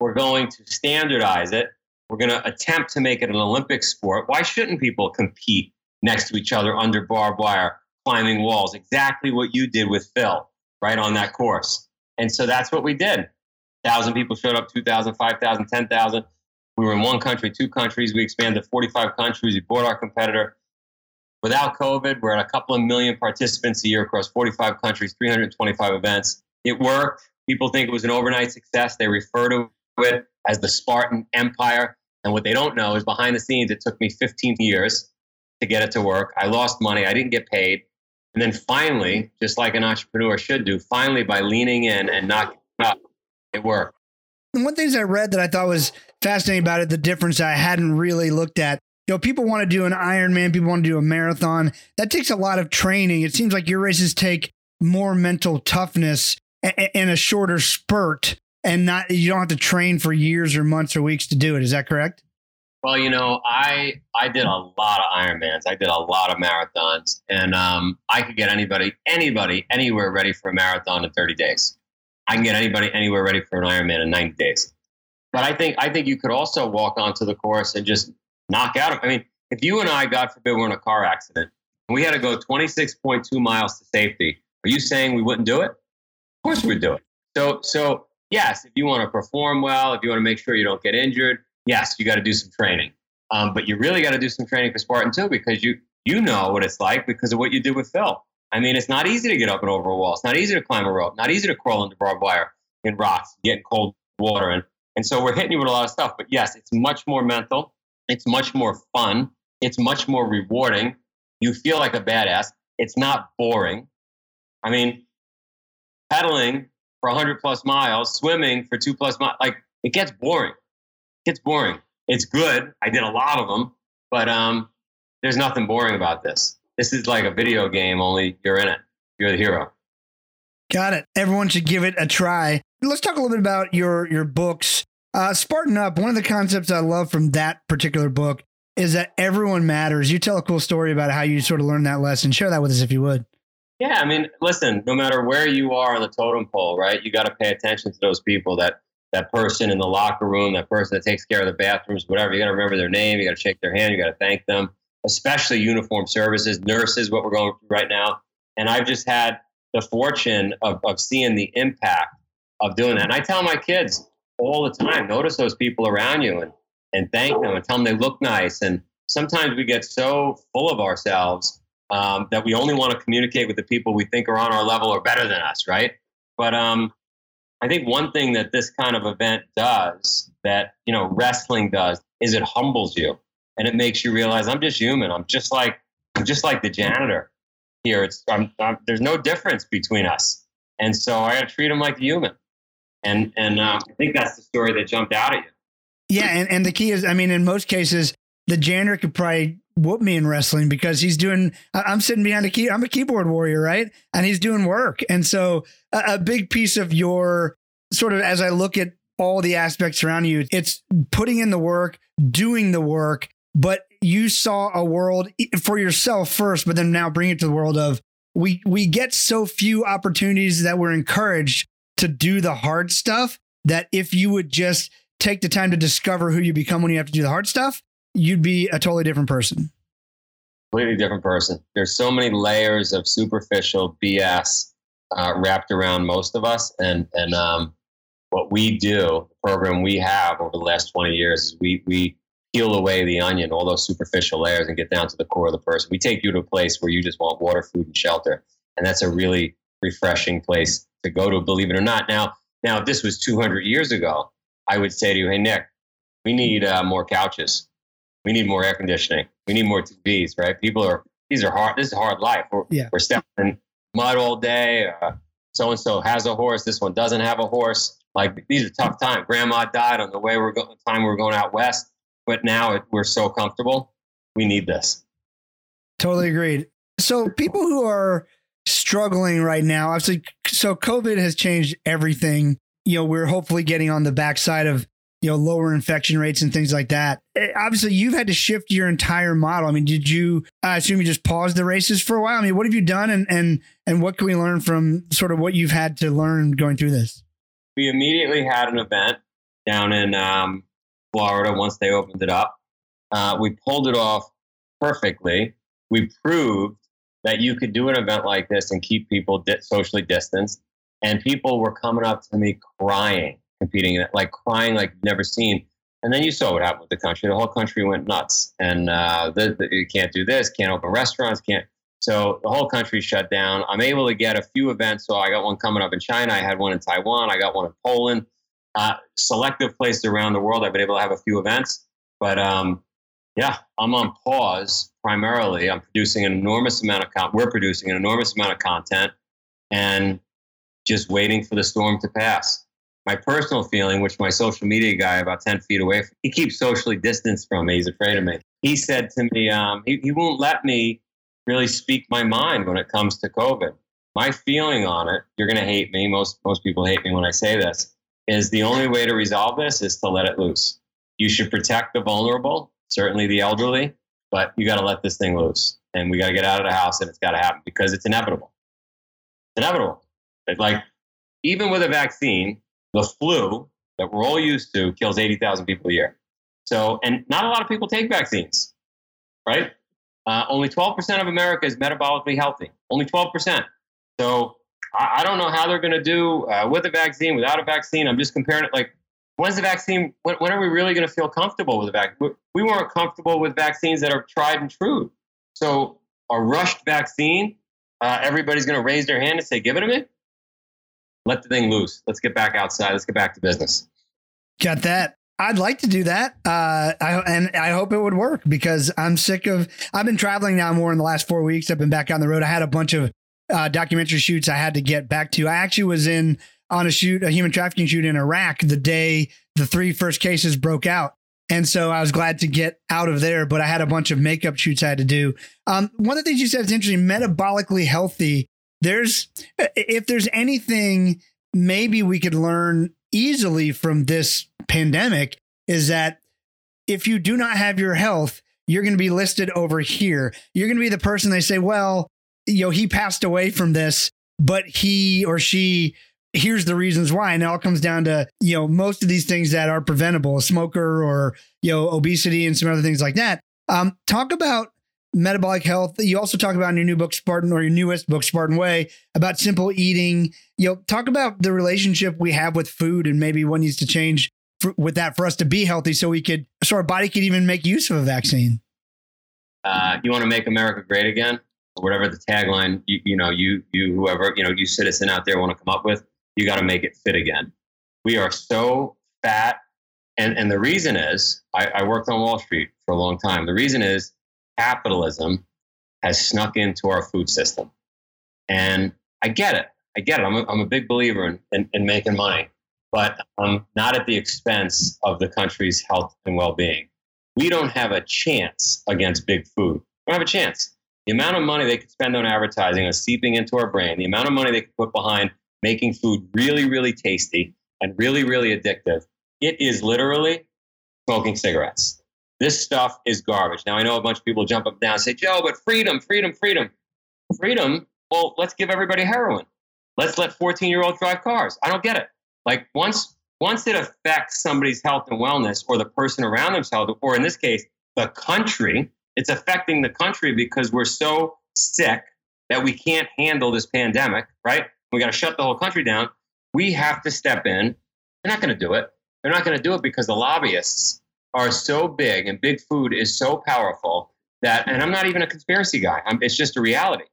We're going to standardize it. We're going to attempt to make it an Olympic sport. Why shouldn't people compete next to each other under barbed wire, climbing walls? Exactly what you did with Phil, right on that course. And so that's what we did. 1,000 people showed up, 2,000, 5,000, 10,000. We were in one country, two countries. We expanded to 45 countries. We bought our competitor. Without COVID, we're at a couple of million participants a year across 45 countries, 325 events. It worked. People think it was an overnight success. They refer to it as the Spartan Empire. And what they don't know is behind the scenes, it took me 15 years to get it to work. I lost money. I didn't get paid. And then finally, just like an entrepreneur should do, finally by leaning in and knocking up, it worked. One things I read that I thought was fascinating about it, the difference I hadn't really looked at. You know, people want to do an Ironman, people want to do a marathon. That takes a lot of training. It seems like your races take more mental toughness and a shorter spurt, and not you don't have to train for years or months or weeks to do it. Is that correct? Well, you know, I I did a lot of Ironmans. I did a lot of marathons, and um, I could get anybody anybody anywhere ready for a marathon in 30 days. I can get anybody anywhere ready for an Ironman in 90 days. But I think I think you could also walk onto the course and just knock out. I mean, if you and I, God forbid, were in a car accident and we had to go 26.2 miles to safety, are you saying we wouldn't do it? Of course we'd do it. So so yes, if you want to perform well, if you want to make sure you don't get injured, yes, you got to do some training. Um, but you really got to do some training for Spartan too, because you you know what it's like because of what you did with Phil. I mean, it's not easy to get up and over a wall. It's not easy to climb a rope. Not easy to crawl under barbed wire in rocks, get cold water. And, and so we're hitting you with a lot of stuff. But yes, it's much more mental. It's much more fun. It's much more rewarding. You feel like a badass. It's not boring. I mean, pedaling for 100 plus miles, swimming for two plus miles, like it gets boring. It gets boring. It's good. I did a lot of them, but um, there's nothing boring about this. This is like a video game, only you're in it. You're the hero. Got it. Everyone should give it a try. Let's talk a little bit about your your books. Uh, Spartan Up. One of the concepts I love from that particular book is that everyone matters. You tell a cool story about how you sort of learned that lesson. Share that with us if you would. Yeah, I mean, listen. No matter where you are on the totem pole, right? You got to pay attention to those people. That that person in the locker room, that person that takes care of the bathrooms, whatever. You got to remember their name. You got to shake their hand. You got to thank them especially uniform services, nurses, what we're going through right now. And I've just had the fortune of, of seeing the impact of doing that. And I tell my kids all the time, notice those people around you and, and thank them and tell them they look nice and, sometimes we get so full of ourselves um, that we only want to communicate with the people we think are on our level or better than us, right? But um, I think one thing that this kind of event does that you know wrestling does is it humbles you and it makes you realize I'm just human. I'm just like I'm just like the janitor here. It's I'm, I'm, there's no difference between us, and so I got to treat him like a human. And and um, I think that's the story that jumped out at you. Yeah, and, and the key is, I mean, in most cases, the janitor could probably whoop me in wrestling because he's doing. I'm sitting behind a key. I'm a keyboard warrior, right? And he's doing work, and so a, a big piece of your sort of as I look at all the aspects around you, it's putting in the work, doing the work, but you saw a world for yourself first, but then now bring it to the world of we we get so few opportunities that we're encouraged to do the hard stuff that if you would just take the time to discover who you become when you have to do the hard stuff, you'd be a totally different person. Completely different person. There's so many layers of superficial BS uh, wrapped around most of us, and and um, what we do, the program we have over the last 20 years, is we we peel away the onion, all those superficial layers, and get down to the core of the person. We take you to a place where you just want water, food, and shelter, and that's a really refreshing place to go to. Believe it or not. Now, now, if this was 200 years ago, I would say to you, "Hey, Nick, we need uh, more couches. We need more air conditioning. We need more TVs. Right? People are these are hard. This is hard life. We're, yeah. we're stepping in mud all day. So and so has a horse. This one doesn't have a horse. Like these are tough times. Grandma died on the way we're going. The time we are going out west but now it, we're so comfortable. We need this. Totally agreed. So people who are struggling right now, obviously, so COVID has changed everything. You know, we're hopefully getting on the backside of you know lower infection rates and things like that. Eh, obviously, you've had to shift your entire model. I mean, did you? I assume you just paused the races for a while. I mean, what have you done, and and and what can we learn from sort of what you've had to learn going through this? We immediately had an event down in um, Florida once they opened it up. Uh, we pulled it off perfectly. We proved that you could do an event like this and keep people di- socially distanced. And people were coming up to me crying, competing in it, like crying like never seen. And then you saw what happened with the country. The whole country went nuts. And uh, the, the, you can't do this, can't open restaurants, can't. So the whole country shut down. I'm able to get a few events. So I got one coming up in China. I had one in Taiwan. I got one in Poland uh, selective places around the world. I've been able to have a few events, but um, yeah, I'm on pause primarily. I'm producing an enormous amount of content. We're producing an enormous amount of content and just waiting for the storm to pass. My personal feeling, which my social media guy about 10 feet away, he keeps socially distanced from me. He's afraid of me. He said to me, um, he, he won't let me really speak my mind when it comes to COVID. My feeling on it, you're going to hate me. Most, most people hate me when I say this is the only way to resolve this is to let it loose. You should protect the vulnerable, certainly the elderly, but you got to let this thing loose. And we got to get out of the house and it's got to happen because it's inevitable. It's inevitable. It's like, even with a vaccine, the flu that we're all used to kills 80,000 people a year. So, and not a lot of people take vaccines, right? Uh, only 12% of America is metabolically healthy. Only 12%. So I, I don't know how they're going to do uh, with a vaccine, without a vaccine. I'm just comparing it like, when's the vaccine? When, when are we really going to feel comfortable with the vaccine? We weren't comfortable with vaccines that are tried and true. So a rushed vaccine, uh, everybody's going to raise their hand and say, give it to me. Let the thing loose. Let's get back outside. Let's get back to business. Got that. I'd like to do that. Uh, I, and I hope it would work because I'm sick of, I've been traveling now more in the last four weeks. I've been back on the road. I had a bunch of uh, documentary shoots I had to get back to. I actually was in on a shoot, a human trafficking shoot in Iraq the day the three first cases broke out. And so I was glad to get out of there, but I had a bunch of makeup shoots I had to do. Um, one of the things you said is interesting metabolically healthy. There's, if there's anything maybe we could learn easily from this pandemic, is that if you do not have your health, you're going to be listed over here. You're going to be the person they say, well, you know, he passed away from this, but he or she here's the reasons why. And it all comes down to, you know, most of these things that are preventable, a smoker or, you know, obesity and some other things like that. Um, talk about metabolic health. You also talk about in your new book, Spartan, or your newest book, Spartan Way, about simple eating. You know, talk about the relationship we have with food and maybe what needs to change for, with that for us to be healthy so we could, so our body could even make use of a vaccine. uh, you want to make America great again, whatever the tagline you, you know you you whoever you know you citizen out there want to come up with, you got to make it fit again. We are so fat, and and the reason is I, I worked on Wall Street for a long time. The reason is capitalism has snuck into our food system, and I get it. I get it. I'm a, I'm a big believer in, in, in making money, but um, not at the expense of the country's health and well being. We don't have a chance against big food. We don't have a chance. The amount of money they could spend on advertising is seeping into our brain, the amount of money they could put behind making food really, really tasty and really, really addictive, it is literally smoking cigarettes. This stuff is garbage. Now, I know a bunch of people jump up and down and say, Joe, but freedom, freedom, freedom. Freedom? Well, let's give everybody heroin. Let's let 14 year olds drive cars. I don't get it. Like once once it affects somebody's health and wellness or the person around themselves, or in this case, the country, it's affecting the country because we're so sick that we can't handle this pandemic, right? We got to shut the whole country down. We have to step in. They're not going to do it. They're not going to do it because the lobbyists are so big and big food is so powerful that, and I'm not even a conspiracy guy, I'm, it's just a reality.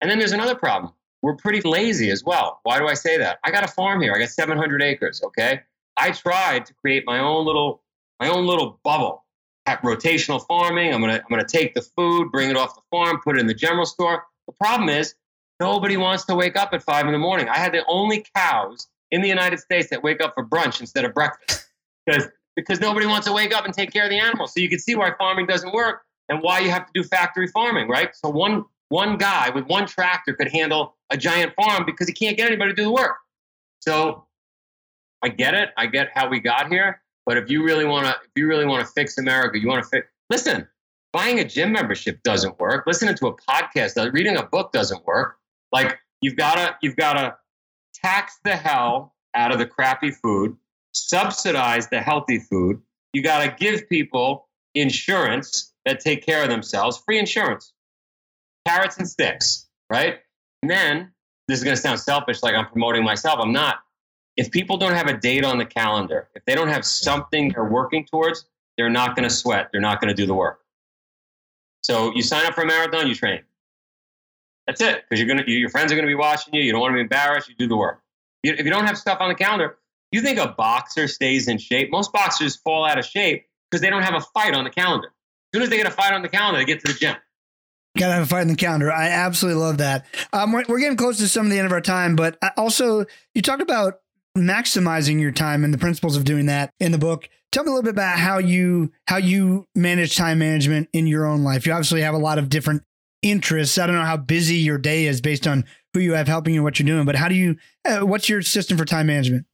And then there's another problem we're pretty lazy as well. Why do I say that? I got a farm here. I got 700 acres. Okay, I tried to create my own little my own little bubble at rotational farming. I'm gonna I'm gonna take the food, bring it off the farm, put it in the general store. The problem is nobody wants to wake up at five in the morning. I had the only cows in the United States that wake up for brunch instead of breakfast because because nobody wants to wake up and take care of the animals. So you can see why farming doesn't work and why you have to do factory farming, right? So one one guy with one tractor could handle a giant farm because he can't get anybody to do the work. So I get it. I get how we got here. But if you really want to, if you really want to fix America, you want to fix. Listen, buying a gym membership doesn't work. Listening to a podcast, reading a book doesn't work. Like you've got to, you've got to tax the hell out of the crappy food, subsidize the healthy food. You got to give people insurance that take care of themselves, free insurance carrots and sticks, right? And then this is going to sound selfish, like I'm promoting myself. I'm not. If people don't have a date on the calendar, if they don't have something they're working towards, they're not going to sweat. They're not going to do the work. So you sign up for a marathon, you train. That's it, because you're gonna, your friends are going to be watching you. You don't want to be embarrassed. You do the work. If you don't have stuff on the calendar, you think a boxer stays in shape? Most boxers fall out of shape because they don't have a fight on the calendar. As soon as they get a fight on the calendar, they get to the gym. Got to have a fight in the calendar. I absolutely love that. Um, we're, we're, getting close to some of the end of our time, but also you talk about maximizing your time and the principles of doing that in the book. Tell me a little bit about how you how you manage time management in your own life. You obviously have a lot of different interests. I don't know how busy your day is based on who you have helping you, what you're doing, but how do you? Uh, what's your system for time management?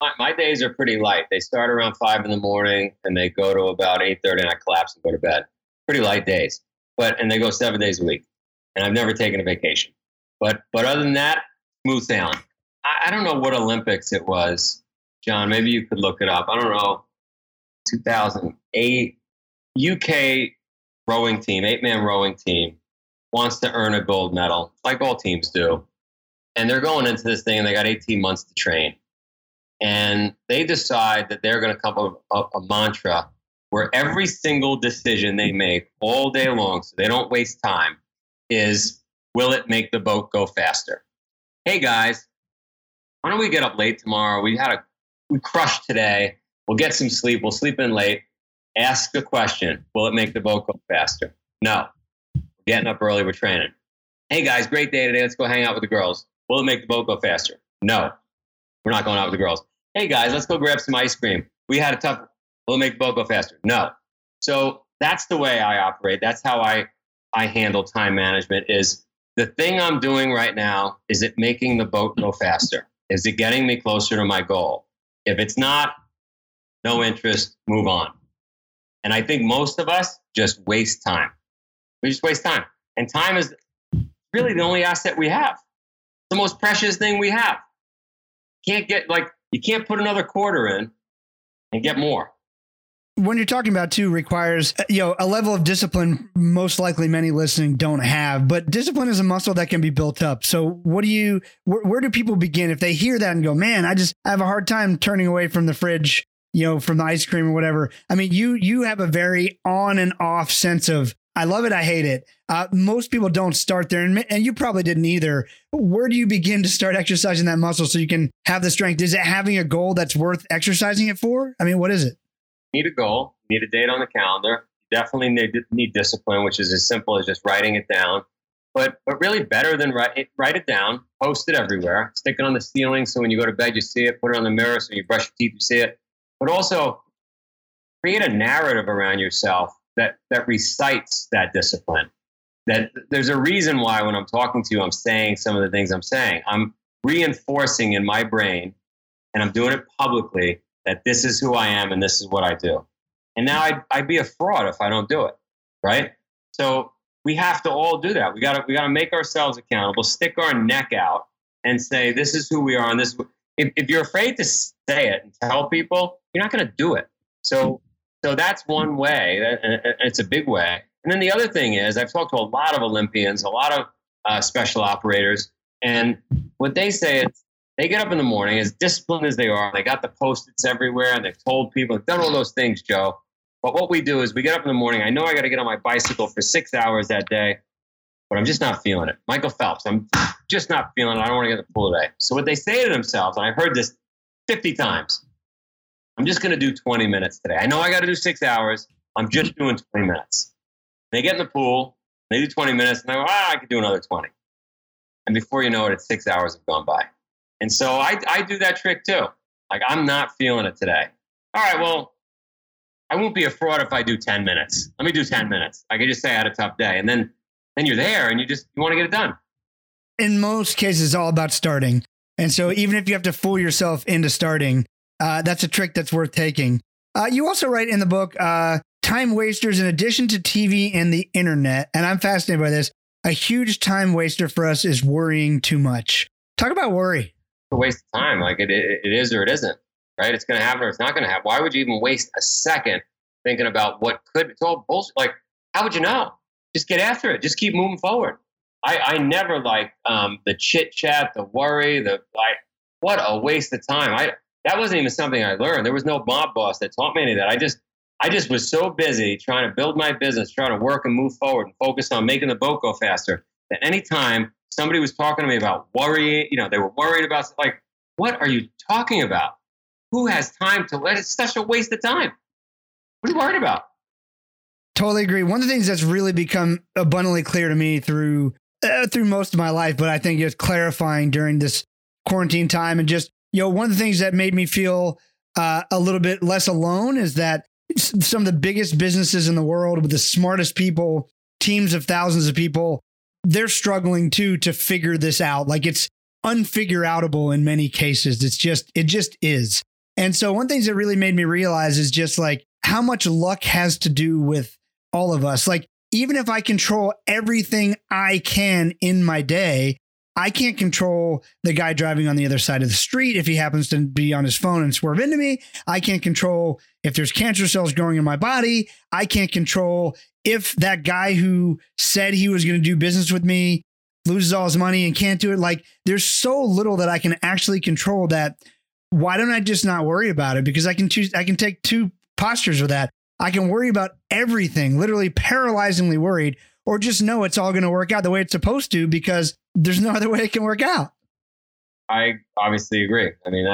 My, my days are pretty light. They start around five in the morning and they go to about eight thirty, and I collapse and go to bed. Pretty light days but and they go seven days a week. And I've never taken a vacation. But but other than that, smooth sailing. I, I don't know what Olympics it was, John. Maybe you could look it up. I don't know. 2008 UK rowing team, eight man rowing team, wants to earn a gold medal, like all teams do. And they're going into this thing and they got 18 months to train. And they decide that they're going to come up with a, a mantra where every single decision they make all day long, so they don't waste time, is will it make the boat go faster? Hey guys, why don't we get up late tomorrow? We had a we crushed today. We'll get some sleep. We'll sleep in late. Ask a question. Will it make the boat go faster? No. Getting up early. We're training. Hey guys, great day today. Let's go hang out with the girls. Will it make the boat go faster? No. We're not going out with the girls. Hey guys, let's go grab some ice cream. We had a tough Will it make the boat go faster? No. So that's the way I operate. That's how I I handle time management. Is the thing I'm doing right now is it making the boat go faster? Is it getting me closer to my goal? If it's not, no interest, move on. And I think most of us just waste time. We just waste time. And time is really the only asset we have. the most precious thing we have. Can't get like you can't put another quarter in and get more when you're talking about too requires uh, you know a level of discipline most likely many listening don't have but discipline is a muscle that can be built up so what do you where, where, do people begin if they hear that and go man i just I have a hard time turning away from the fridge you know from the ice cream or whatever i mean you you have a very on and off sense of I love it. I hate it. Uh, most people don't start there, and, and you probably didn't either. Where do you begin to start exercising that muscle so you can have the strength? Is it having a goal that's worth exercising it for? I mean, what is it? Need a goal. Need a date on the calendar. Definitely need, need discipline, which is as simple as just writing it down. But but really better than write write it down, post it everywhere, stick it on the ceiling so when you go to bed you see it. Put it on the mirror so you brush your teeth you see it. But also create a narrative around yourself that that recites that discipline. That there's a reason why when I'm talking to you, I'm saying some of the things I'm saying. I'm reinforcing in my brain, and I'm doing it publicly that this is who I am and this is what I do. And now I'd, I'd be a fraud if I don't do it, right? So we have to all do that. We got to we got to make ourselves accountable, stick our neck out, and say this is who we are. And this, if, if you're afraid to say it and tell people, you're not going to do it. So so that's one way, and it's a big way. And then the other thing is, I've talked to a lot of Olympians, a lot of uh, special operators, and what they say is they get up in the morning, as disciplined as they are, they got the post-its everywhere, and they've told people, they've done all those things, Joe. But what we do is we get up in the morning. I know I got to get on my bicycle for six hours that day, but I'm just not feeling it. Michael Phelps, I'm just not feeling it. I don't want to get in the pool today. So what they say to themselves, and I've heard this 50 times, I'm just going to do 20 minutes today. I know I got to do six hours. I'm just doing 20 minutes. They get in the pool, they do 20 minutes, and they go, ah, I could do another 20. And before you know it, it's six hours have gone by. And so I, I do that trick too. Like, I'm not feeling it today. All right, well, I won't be a fraud if I do 10 minutes. Let me do 10 minutes. I can just say I had a tough day. And then, then you're there and you just, you want to get it done. In most cases, it's all about starting. And so even if you have to fool yourself into starting, uh, that's a trick that's worth taking. Uh, you also write in the book, uh, time wasters in addition to TV and the internet. And I'm fascinated by this. A huge time waster for us is worrying too much. Talk about worry. It's A waste of time. Like it, it, it is or it isn't, right? It's going to happen or it's not going to happen. Why would you even waste a second thinking about what could? It's all bullshit. Like, how would you know? Just get after it. Just keep moving forward. I, I never like um, the chit chat, the worry, the like. What a waste of time. I that wasn't even something I learned. There was no mob boss that taught me any of that. I just I just was so busy trying to build my business, trying to work and move forward and focus on making the boat go faster. That anytime somebody was talking to me about worrying, you know, they were worried about like, what are you talking about? Who has time to let it? It's such a waste of time. What are you worried about? Totally agree. One of the things that's really become abundantly clear to me through uh, through most of my life, but I think it's clarifying during this quarantine time and just you know, one of the things that made me feel uh, a little bit less alone is that some of the biggest businesses in the world with the smartest people, teams of thousands of people, they're struggling too to figure this out. Like it's unfigure outable in many cases. It's just, it just is. And so one thing that really made me realize is just like how much luck has to do with all of us. Like even if I control everything I can in my day, I can't control the guy driving on the other side of the street if he happens to be on his phone and swerve into me. I can't control if there's cancer cells growing in my body. I can't control if that guy who said he was going to do business with me loses all his money and can't do it. Like there's so little that I can actually control that. Why don't I just not worry about it? Because I can choose, I can take two postures with that. I can worry about everything, literally paralyzingly worried, or just know it's all going to work out the way it's supposed to because there's no other way it can work out. I obviously agree. I mean,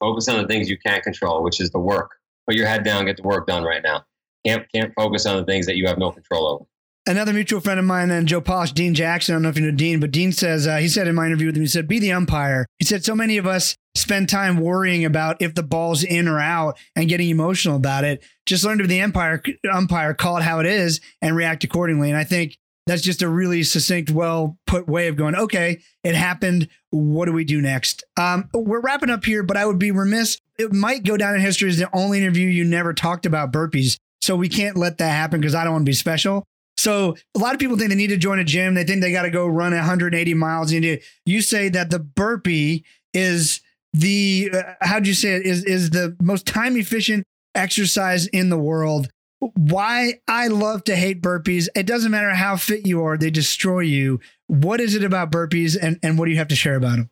focus on the things you can't control, which is the work. Put your head down, get the work done right now. Can't can't focus on the things that you have no control over. Another mutual friend of mine and Joe Polish, Dean Jackson. I don't know if you know Dean, but Dean says uh, he said in my interview with him, he said, "Be the umpire." He said, "So many of us spend time worrying about if the ball's in or out and getting emotional about it. Just learn to be the umpire, umpire, call it how it is, and react accordingly." And I think that's just a really succinct, well put way of going, okay, it happened. What do we do next? Um, we're wrapping up here, but I would be remiss. It might go down in history as the only interview you never talked about burpees. So we can't let that happen because I don't want to be special. So a lot of people think they need to join a gym. They think they got to go run 180 miles. You say that the burpee is the, uh, how'd you say it, is, is the most time efficient exercise in the world why I love to hate burpees. It doesn't matter how fit you are, they destroy you. What is it about burpees and, and what do you have to share about them?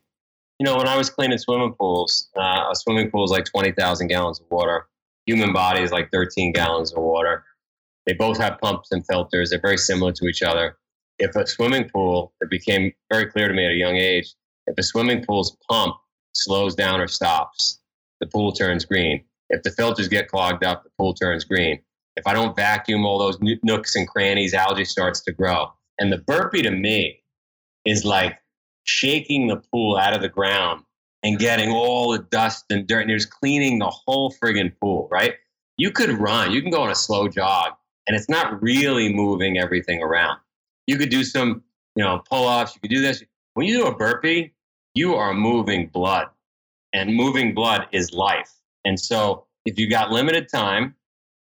You know, when I was cleaning swimming pools, uh, a swimming pool is like 20,000 gallons of water. Human body is like 13 gallons of water. They both have pumps and filters. They're very similar to each other. If a swimming pool, it became very clear to me at a young age, if a swimming pool's pump slows down or stops, the pool turns green. If the filters get clogged up, the pool turns green. If I don't vacuum all those nooks and crannies, algae starts to grow. And the burpee to me is like shaking the pool out of the ground and getting all the dust and dirt and just cleaning the whole friggin' pool, right? You could run, you can go on a slow jog, and it's not really moving everything around. You could do some, you know, pull ups, you could do this. When you do a burpee, you are moving blood, and moving blood is life. And so if you got limited time,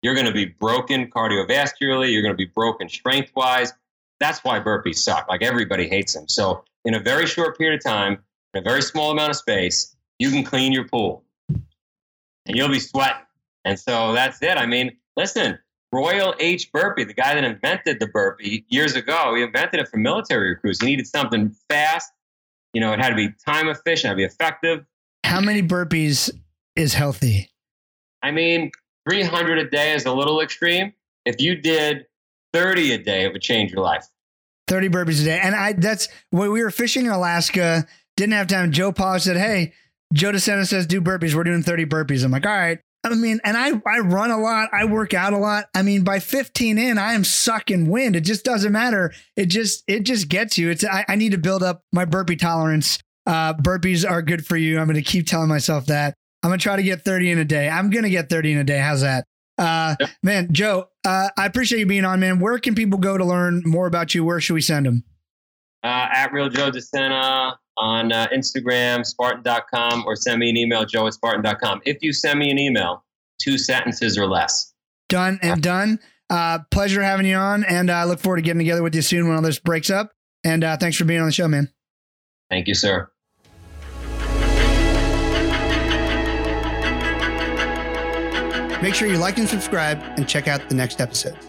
you're going to be broken cardiovascularly, you're going to be broken strength wise. That's why burpees suck. Like everybody hates them. So in a very short period of time, in a very small amount of space, you can clean your pool and you'll be sweating. And so that's it. I mean, listen, Royal H. Burpee, the guy that invented the burpee years ago, he invented it for military recruits. He needed something fast. You know, it had to be time efficient, had to be effective. How many burpees is healthy? I mean, 300 a day is a little extreme. If you did 30 a day, it would change your life. 30 burpees a day. And I that's when we were fishing in Alaska, didn't have time. Joe Polish said, Hey, Joe DeSena says do burpees. We're doing 30 burpees. I'm like, all right. I mean, and I, I run a lot. I work out a lot. I mean, by 15 in, I am sucking wind. It just doesn't matter. It just, it just gets you. It's, I, I need to build up my burpee tolerance. Uh, burpees are good for you. I'm going to keep telling myself that. I'm going to try to get 30 in a day. I'm going to get 30 in a day. How's that? Uh, man, Joe, uh, I appreciate you being on, man. Where can people go to learn more about you? Where should we send them? Uh, at Real Joe DeSena on uh, Instagram, Spartan.com, or send me an email, joe at Spartan.com. If you send me an email, two sentences or less. Done and done. Uh, pleasure having you on, and I look forward to getting together with you soon when all this breaks up. And uh, thanks for being on the show, man. Thank you, sir. Make sure you like and subscribe and check out the next episodes.